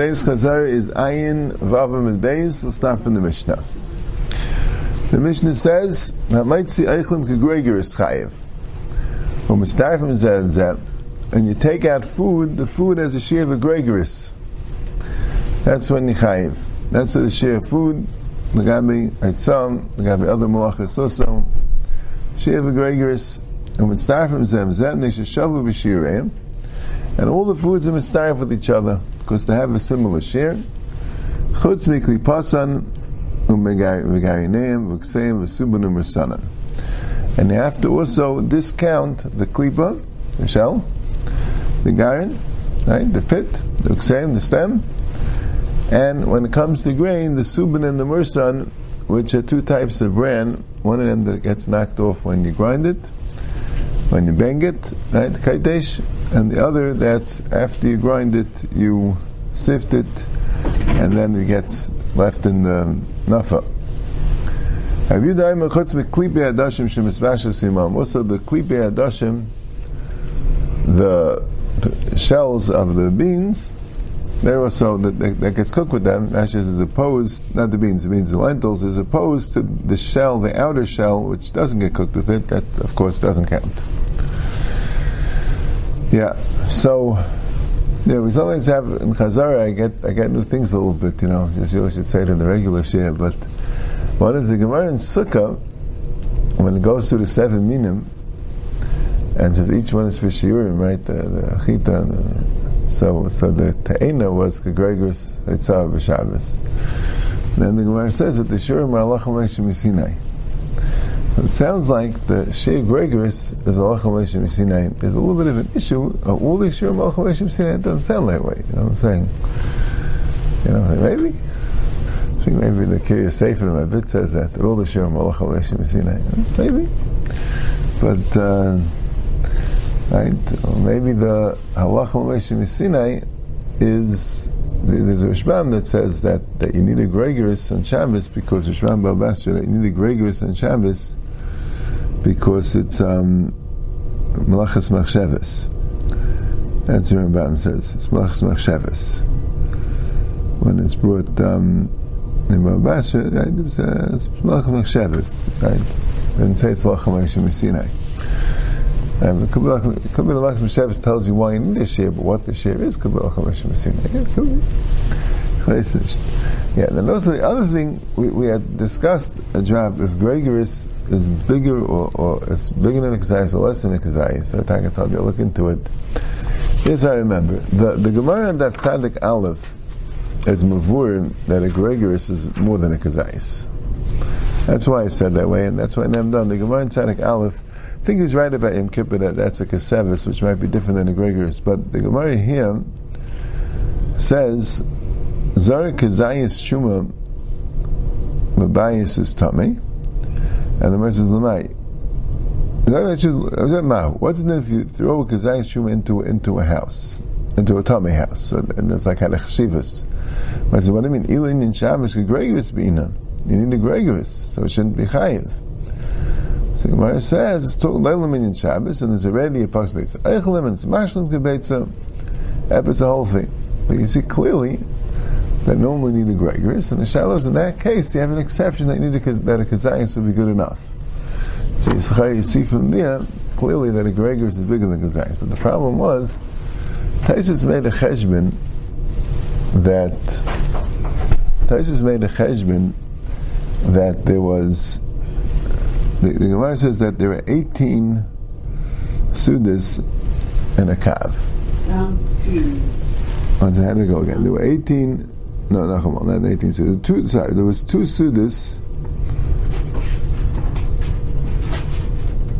Today's Chazar is Ayin Vavim and Beis. We'll start from the Mishnah. The Mishnah says, "Hamaitzi Eichlim Kegregeris Chayev." When we start from Zed and you take out food, the food has a share of Gregoris. That's when you chayiv. That's the share of food. Lagabi Aitzam, Lagabi other malachas also. Share of a Gregoris. And we start from Zem, Zem they should shavu b'shireim. And all the foods are mistarif with each other because they have a similar share. Chutz mikli pasan umegarineim v'kseim v'subanim v'sanan. And they have to also discount the klipa, the shell, the garin, right, the pit, the ukseim, the stem, and when it comes to grain, the subin and the mursan, which are two types of bran, one of them that gets knocked off when you grind it, when you bang it, right, kaitesh, and the other that's after you grind it, you sift it, and then it gets left in the nafa. Have you done mechutz meklipe adashim shemisvashas imam? Also, the klipe adashim, the shells of the beans, they're also that, that, gets cooked with them. Ashes is opposed, not the beans, the beans, the lentils, is opposed to the shell, the outer shell, which doesn't get cooked with it. That of course doesn't count. Yeah. So, yeah, we sometimes have in Chazara, I get I get new things a little bit, you know. Just really should say it in the regular share, but what is the Gemara in Sukkah when it goes through the seven minim and says each one is for shiurim, right? The, the achita, the, so so the ta'ena was Gregor's Eitzah b'Shabbos. Then the Gemara says that the shiurim are Allah Sinai. It sounds like the Shea Gregoris is Allah Meshim Sinai. There's a little bit of an issue of all these Shirim Allah Meshim Sinai. Doesn't sound that way. You know what I'm saying? You know, maybe. I think maybe the Kiryas Sefer in my bit says that, that all the Shirim Allah Meshim Sinai. Maybe. But, uh, right, maybe the Halach Sinai is there's a Rashbam that says that, that you need a Gregoris on Shabbos because Rashbam Babasra that you need a Gregoris on Shabbos because it's um, Malachas Machsheves. That's what Rambam says. It's Malachas Machsheves. When it's brought um, in Babasra, right, it's, uh, Malachas Machsheves, right? Then say it's Malachas Machsheves Sinai. Um, it could be like, it could be the Max Mishavas tells you why you need a but what the share is could be like Yeah, then also the other thing we, we had discussed a job if Gregoris is bigger or, or is bigger than a Kazayas or less than a Kazayas. So I told you, look into it. Here's what I remember. The, the Gemara that Tzaddik Aleph is Mavur that a Gregoris is more than a Kazayas. That's why I said that way, and that's why I'm done. The Gemara in Tzaddik Aleph I think he's right about Yom Kippur that that's a Kasevis, which might be different than a Gregorius. But the Gemara here says, Zara Kazayas Shuma Mabayas is Tami, and the Gemara says, Lamai. What's it if you throw a Kazayas Shuma into, into a house? Into a tummy house. So, and it's like Halachshivas. I said, what do you mean? Shabbos. You need a Gregorius, so it shouldn't be Chayiv. So Gemara says it's told Leilam in Shabbos, and there's already a Pax Beitza Eichelim, and it's Mashlim Kebeitza. It's a whole thing. But you see clearly that normally need a Gregorius, and the shallows in that case, they have an exception that need a, that a Kazayas would be good enough. So you see from there clearly that a Gregorius is bigger than Kazayas. But the problem was, Taisus made a cheshbon that Taisus made a cheshbon that there was the, the Gemara says that there are 18 sudas in a kav. Um, Once I had to go again. There were 18, no, no, come on, not 18 sudas. Two, sorry, there was two sudas.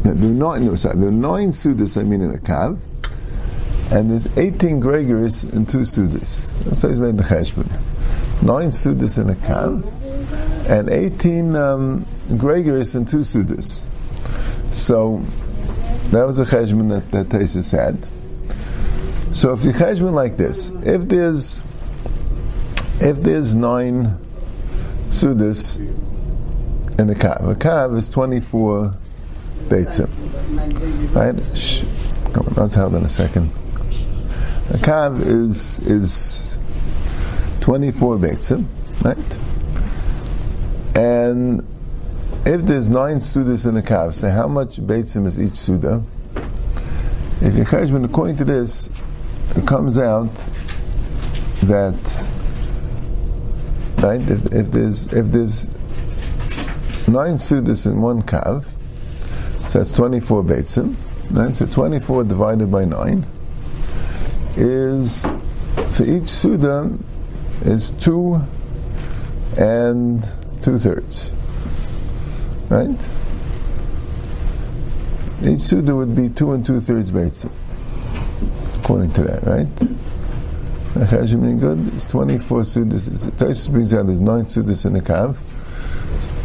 there were nine, no, sorry, there were nine sudas, I mean, in a kav. And there's 18 Gregoris and two sudas. That's how he's made the cheshbon. Nine sudas in a kav and 18 um, Gregorius and two Sudas. So that was a cheshbon that, that had. So if the cheshbon like this, if there's if there's nine Sudas in a kav, a kav is 24 beitzim. Right? Shh. Come on, that's held in a second. A kav is is 24 beitzim, right? And if there's nine sudas in a kav, say how much beitzim is each suda? If you cheshbon, according to this, it comes out that right if, if there's if there's nine sudas in one kav, so that's 24 beitzim, right? So 24 divided by 9 is, for each suda, is 2 and 2 thirds. Right? Each suda would be 2 and 2 thirds beitzim, according to that, right? Cheshbon good. It's 24 sudas. Taisus brings out there's 9 sudas in a kav.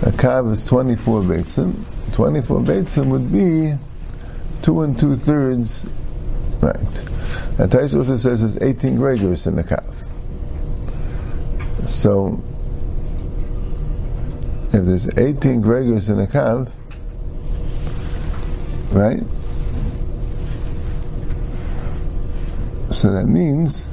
A kav is 24 beitzim. 24 beitzim would be 2 and 2 thirds. Right. And Taisus also says there's 18 gregors in the kav. So, if there's 18 gregors in a kav, right? So that means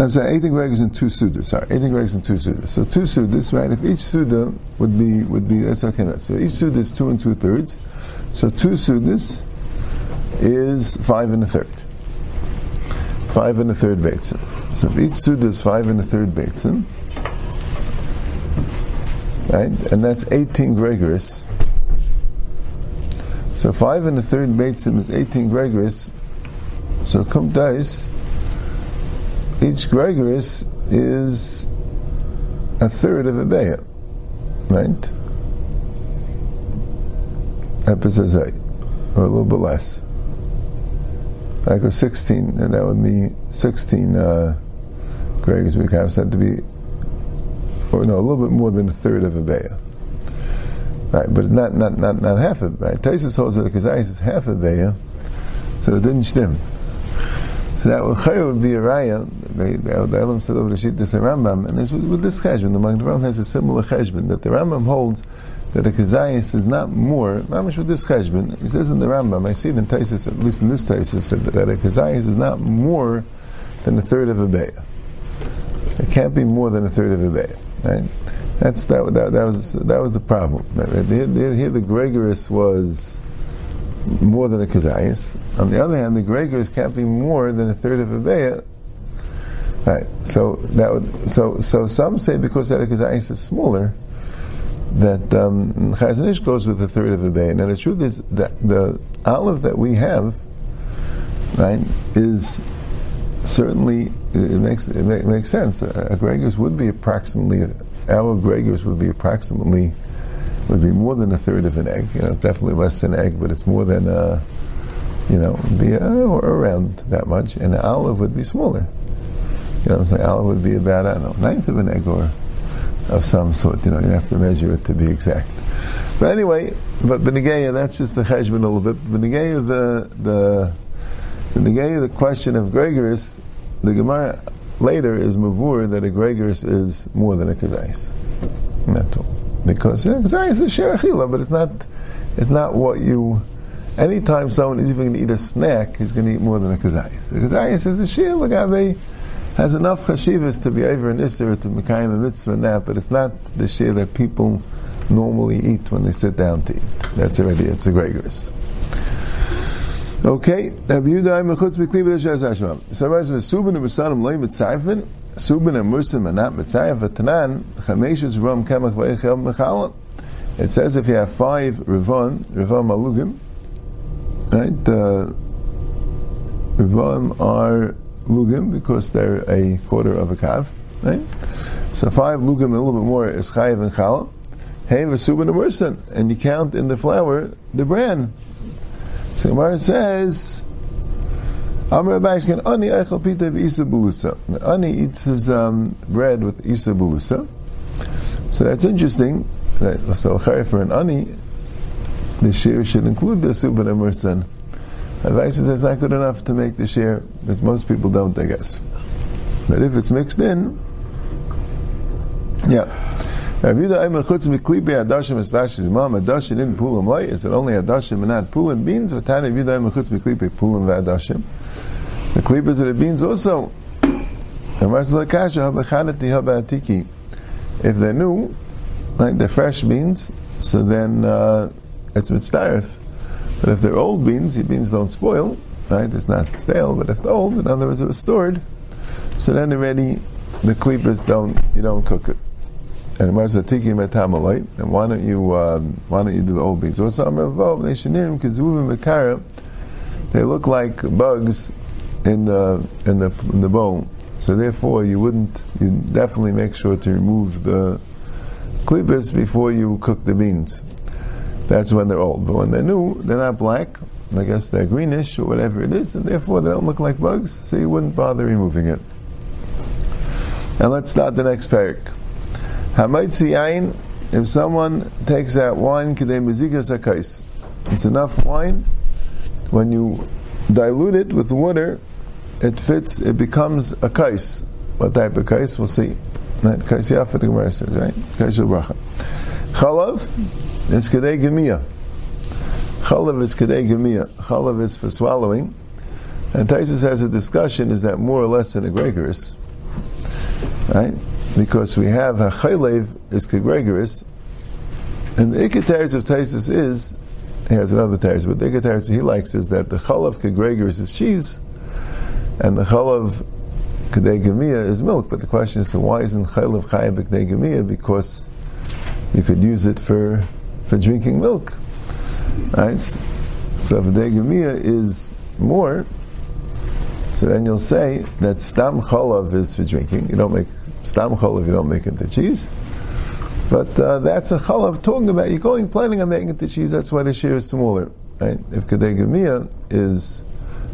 I'm saying 18 gregors and two sudas. Sorry, 18 gregors and two sudas. So two sudas, right? If each suda would be would be that's okay. That's so each suda is two and two thirds. So two sudas is five and a third. Five and a third beitzim. So if each suda is five and a third beitzim, right? And that's 18 Gregoris. So five and a third beitzim is 18 Gregoris. So come dice each Gregoris is a third of a Beya, right? Epizazai, or a little bit less. I go 16, and that would be 16 uh, Gregors we have said to be, or no, a little bit more than a third of a Beya. Right, but not not not not half of right. Taisus holds that the Kazais is half a Beya, so it didn't stem. So that would, would be a raya. The, the, the Elam said over the sheet this Rambam, and this, with this cheshbon, the Magdaram has a similar cheshbon that the Rambam holds that a kazayis is not more. Mamish with this cheshbon, he says in the Rambam. I see it in Taisus, at least in this Taisus, that, that a kazayis is not more than a third of a beya. It can't be more than a third of a beya. Right? That's that, that, that was that was the problem. Here, here the Gregorius was more than a kazayis. On the other hand, the gregors can't be more than a third of a beya. Right. So that would so so some say because that a kazayis is smaller, that um, Chazon Ish goes with a third of a bay. Now the truth is that the olive that we have, right, is certainly it makes it makes sense. A, a would be approximately our gregors would be approximately would be more than a third of an egg. You know, definitely less than an egg, but it's more than, uh, you know, be uh, around that much. And an olive would be smaller. You know, I'm saying olive would be about I don't know ninth of an egg or of some sort. You know, you have to measure it to be exact. But anyway, but Benegaya, that's just the cheshbon a little bit. Benegaya, the the the question of Gregorius, the Gemara later is mavur that a Gregorius is more than a kazais. All because yeah, is a share but it's not it's not what you. Anytime someone is even going to eat a snack, he's going to eat more than a kazayas. A kazayas is a shir has enough chashivas to be over an isser to mekayim a mitzvah and that, but it's not the shir that people normally eat when they sit down to eat. That's already it's a gregors. Okay. So, Subin mitzayfin Subin Ram Kemach. It says if you have five Rivon, Rivon Malugim, right, the Rivon are Lugim because they're a quarter of a Kav, right? So five Lugim and a little bit more is Chayiv and Chalam. Hey, Vesubin and Mursim, and you count in the flour the bran. So Gemara says, Amr Abashkin, Ani Eichel Pita Isa Bulusa. Ani eats his um, bread with Isa Bulusa. So that's interesting. That, so for an Ani, the share should include the Subhan Emerson. Advice says not good enough to make the share, because most people don't, I guess. But if it's mixed in, yeah. Ravida Aimer Chutz Miklibe Adashim Light. Is it only Adashim and not Pulim beans? Vatana Ravida Aimer Chutz Miklibe Pulim Vadashim. The klippas of the beans also. If they're new, like they're fresh beans, so then uh, it's mitzdarif. But if they're old beans, the beans don't spoil, right? It's not stale, but if they're old, in other words, it was stored, so then already the klippas don't, you don't cook it. And tiki metamalite. And why don't you um, why don't you do the old beans? Or some they look like bugs in the in the in the bone. So therefore, you wouldn't. You definitely make sure to remove the klippas before you cook the beans. That's when they're old. But when they're new, they're not black. I guess they're greenish or whatever it is, and therefore they don't look like bugs. So you wouldn't bother removing it. And let's start the next parak. Hamaitzi ayin. If someone takes out wine, kadei. It's enough wine. When you dilute it with water, it fits, it becomes a kais. What type of kais? We'll see. Kais yafa, the Gemara says, right? Kais bracha. Chalav is kedei gemia. Chalav is kedei gemia. Chalav is for swallowing. And Taisus has a discussion, is that more or less an egregious? Right? Because we have a chaylev is kegregoris, and the ikataris of Taisus is, he has another taris, but the ikataris he likes is that the chalav kegregoris is cheese, and the chalav kedei is milk. But the question is, so why isn't chalav chayim kedei Because you could use it for for drinking milk, right? So if is more, so then you'll say that stam chalav is for drinking. You don't make stam chalav, you don't make it the cheese. But uh, that's a chalav talking about you're going planning on making the cheese. That's why the share is smaller. Right? If kedei is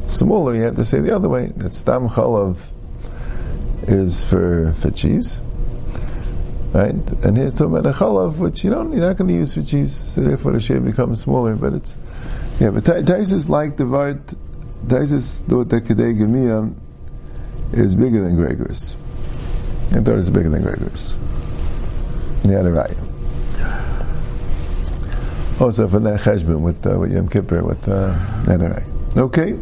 smaller, you have to say the other way that stam chalav is for for cheese, right? And here's talking about a chalav, which you don't you're not going to use for cheese, so therefore the share becomes smaller. But it's yeah, but Taisus like the vart. Taisus thought that kedei gemia is bigger than Gregor's. I thought is bigger than Gregor's. Yeah, the right. Also for that cheshbon with uh, with Yom Kippur with uh, right. Okay.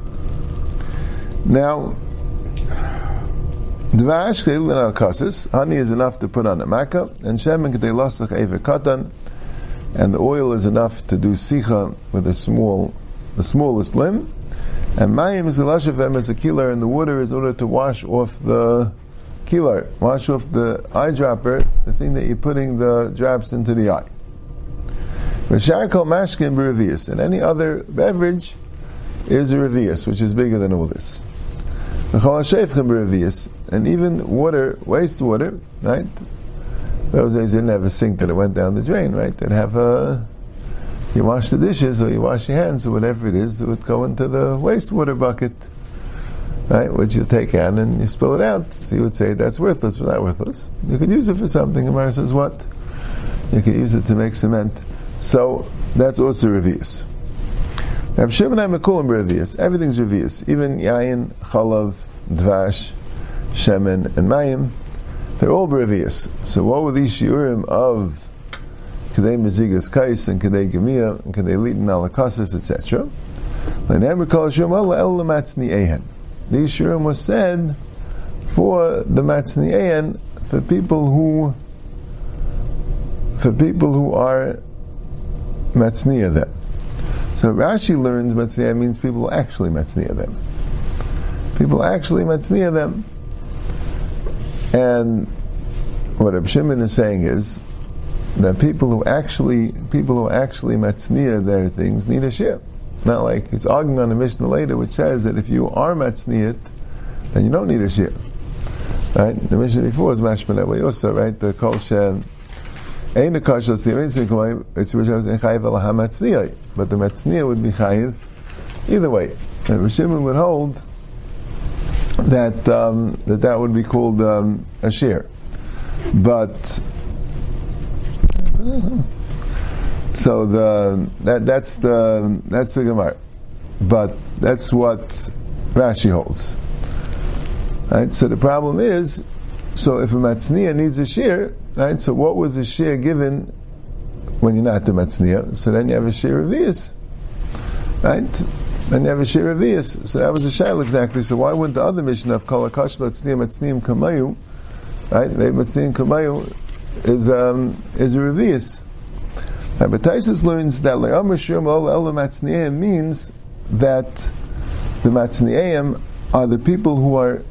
Now, dvash chilin al. Honey is enough to put on a makkah, and shemen k'tei lasach katan, and the oil is enough to do sicha with a small, the smallest limb. And mayim is the lashavem as a killer, and the water is in order to wash off the killer, wash off the eyedropper, the thing that you're putting the drops into the eye. V'shar mashkin and any other beverage is a revius, which is bigger than all this. And even water, wastewater, right? Those days didn't have a sink that it went down the drain, right? They'd have a, you wash the dishes or you wash your hands or whatever it is, it would go into the wastewater bucket, right? Which you take out and you spill it out. So you would say that's worthless, but not worthless. You could use it for something. Amar says what? You could use it to make cement. So that's also revius. Rav Shimon HaMekulim Revius. Everything's Revius. Even Yayin, Chalav, Dvash, Shemen, and Mayim, they're all Revius. So what were these Shiurim of Kadei Mezigas Kais and Kadei Gemia and Kadei Litin Alakasis, etc.? These Shiurim were said for the Matzni for people who for people who are Matzniya them. So Rashi learns Matzniya means people actually Matzniya them. People actually Matzniya them. And what Reb Shimon is saying is that people who actually people who actually Matzniya their things need a ship. Not like it's arguing on the Mishnah later, which says that if you are Matzniyat, then you don't need a ship. Right? The Mishnah before was mashma that way also, right? The Kol Shem Ein a kasha siyavin it's which was in chayiv al hamatzniya, but the matzniya would be chayiv either way. And Rishimon would hold that um, that that would be called um, a share, but so the that that's the that's the gemara, but that's what Rashi holds. Right. So the problem is, so if a matzniya needs a share, Right? So what was the share given when you're not the Matzniya? So then you have a share of these. Right? and you have a share of Vias. So that was a shayla exactly. So why wouldn't the other mission of Kol HaKash Latzniim Atzniim Kamayu, right? Atzniim Kamayu is, um, is a Revius. Now, but Taisus learns that Shum Ol El Matzniim means that the Matzniim are the people who are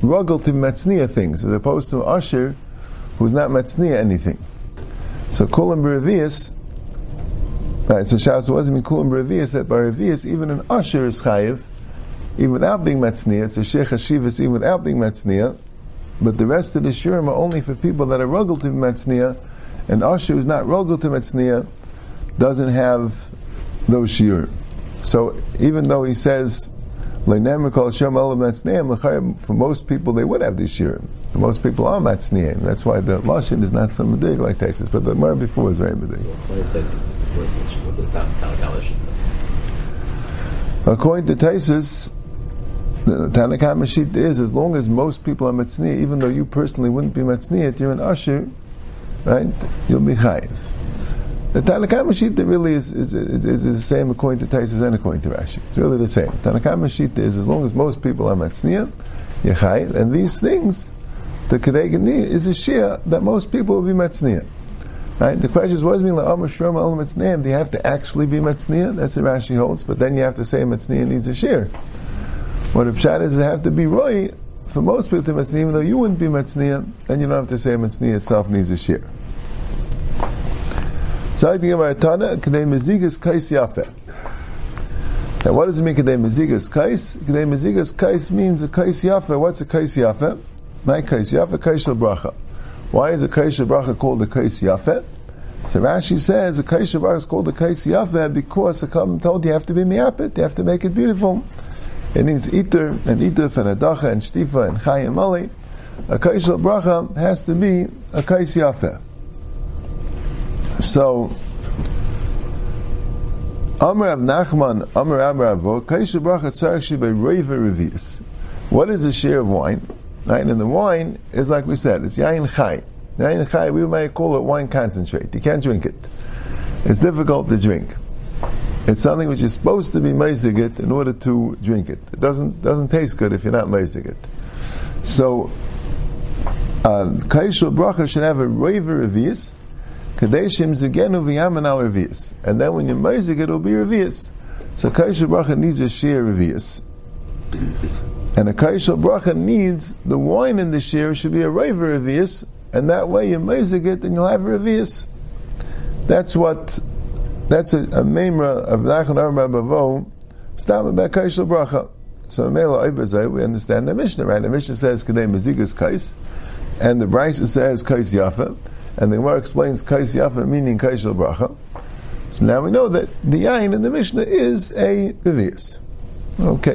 ruggle to Matzniya things, as opposed to Asher, who's not Matzniya anything. So Kulam Revius Right, uh, so Shas wasn't Mikulim Revius, that by Revius, even an Usher is Chayiv, even without being Matzniya, it's a Sheikh Hashivas even without being Matzniya, but the rest of the Shurim are only for people that are Rugel to Matzniya, and Usher who's not Rogel to Matzniya doesn't have those Shurim. So even though he says, for most people they would have these shirim. Most people are matzniim. That's why the lashon is not so big like Tesis, but the Mar before is very big. According to Tesis, the Tanakh Mashit is as long as most people are matzniya, even though you personally wouldn't be matzniya, you're an usher, right? You'll be chayiv. The Tanakh Mashita really is, is, is, the same according to Taisus and according to Rashi. It's really the same. Tanakh Mashita is as long as most people are matzniya, you're and these things, the Kedegani is a share that most people will be matzniya. Right? The question is, what does it mean, La'amr Shrom Al Matzniya? Do you have to actually be Matzniya? That's what Rashi holds, but then you have to say Matzniya needs a share. What Pshat is, it have to be Roy for most people to Matzniya, even though you wouldn't be Matzniya, then you don't have to say Matzniya itself needs a share. So I think about Tana, Kadei Mezigas Kais Yafeh. Now, what does it mean, Kadei Mezigas Kais? Kadei Mezigas Kais means a Kais Yafeh. What's a Kais Yafeh? My Kais Yafeh, Kais Bracha. Why is a Kaisha Bracha called a Kais Yafet? So Rashi says a Kaisha Bracha is called a Kais Yafet because a come told you have to be miapit, you have to make it beautiful. It needs iter and ituf and adacha and shtifa and chayim mali. A Kaisha Bracha has to be a Kais. So, Amr Av Nachman, Amr Amr Avo, Kaisha Bracha tzarek by Reva Revius. What is a share of wine? Right? And the wine is like we said, it's yain chai. Yain chai, we might call it wine concentrate. You can't drink it. It's difficult to drink. It's something which is supposed to be meizigit in order to drink it. It doesn't doesn't taste good if you're not meizigit. So, uh, kaishul bracha should have a roiver revius, kadeshim zigenu v'yaman al revius, and then when you're meizigit, it'll be revius. So kaishul bracha needs a share revius. And a kaishal bracha needs the wine in the share should be a river revius, and that way you mezig it and you'll have revius. That's what, that's a, a memra of Nachan Arba Bavo, stam about kaishal bracha. So we understand the Mishnah, right? The Mishnah says Kadei Mezigas Kais, and the Brisa says Kais Yafa, and the Gemara explains Kais Yafa meaning Kaishal Bracha. So now we know that the Yain in the Mishnah is a Revius. Okay.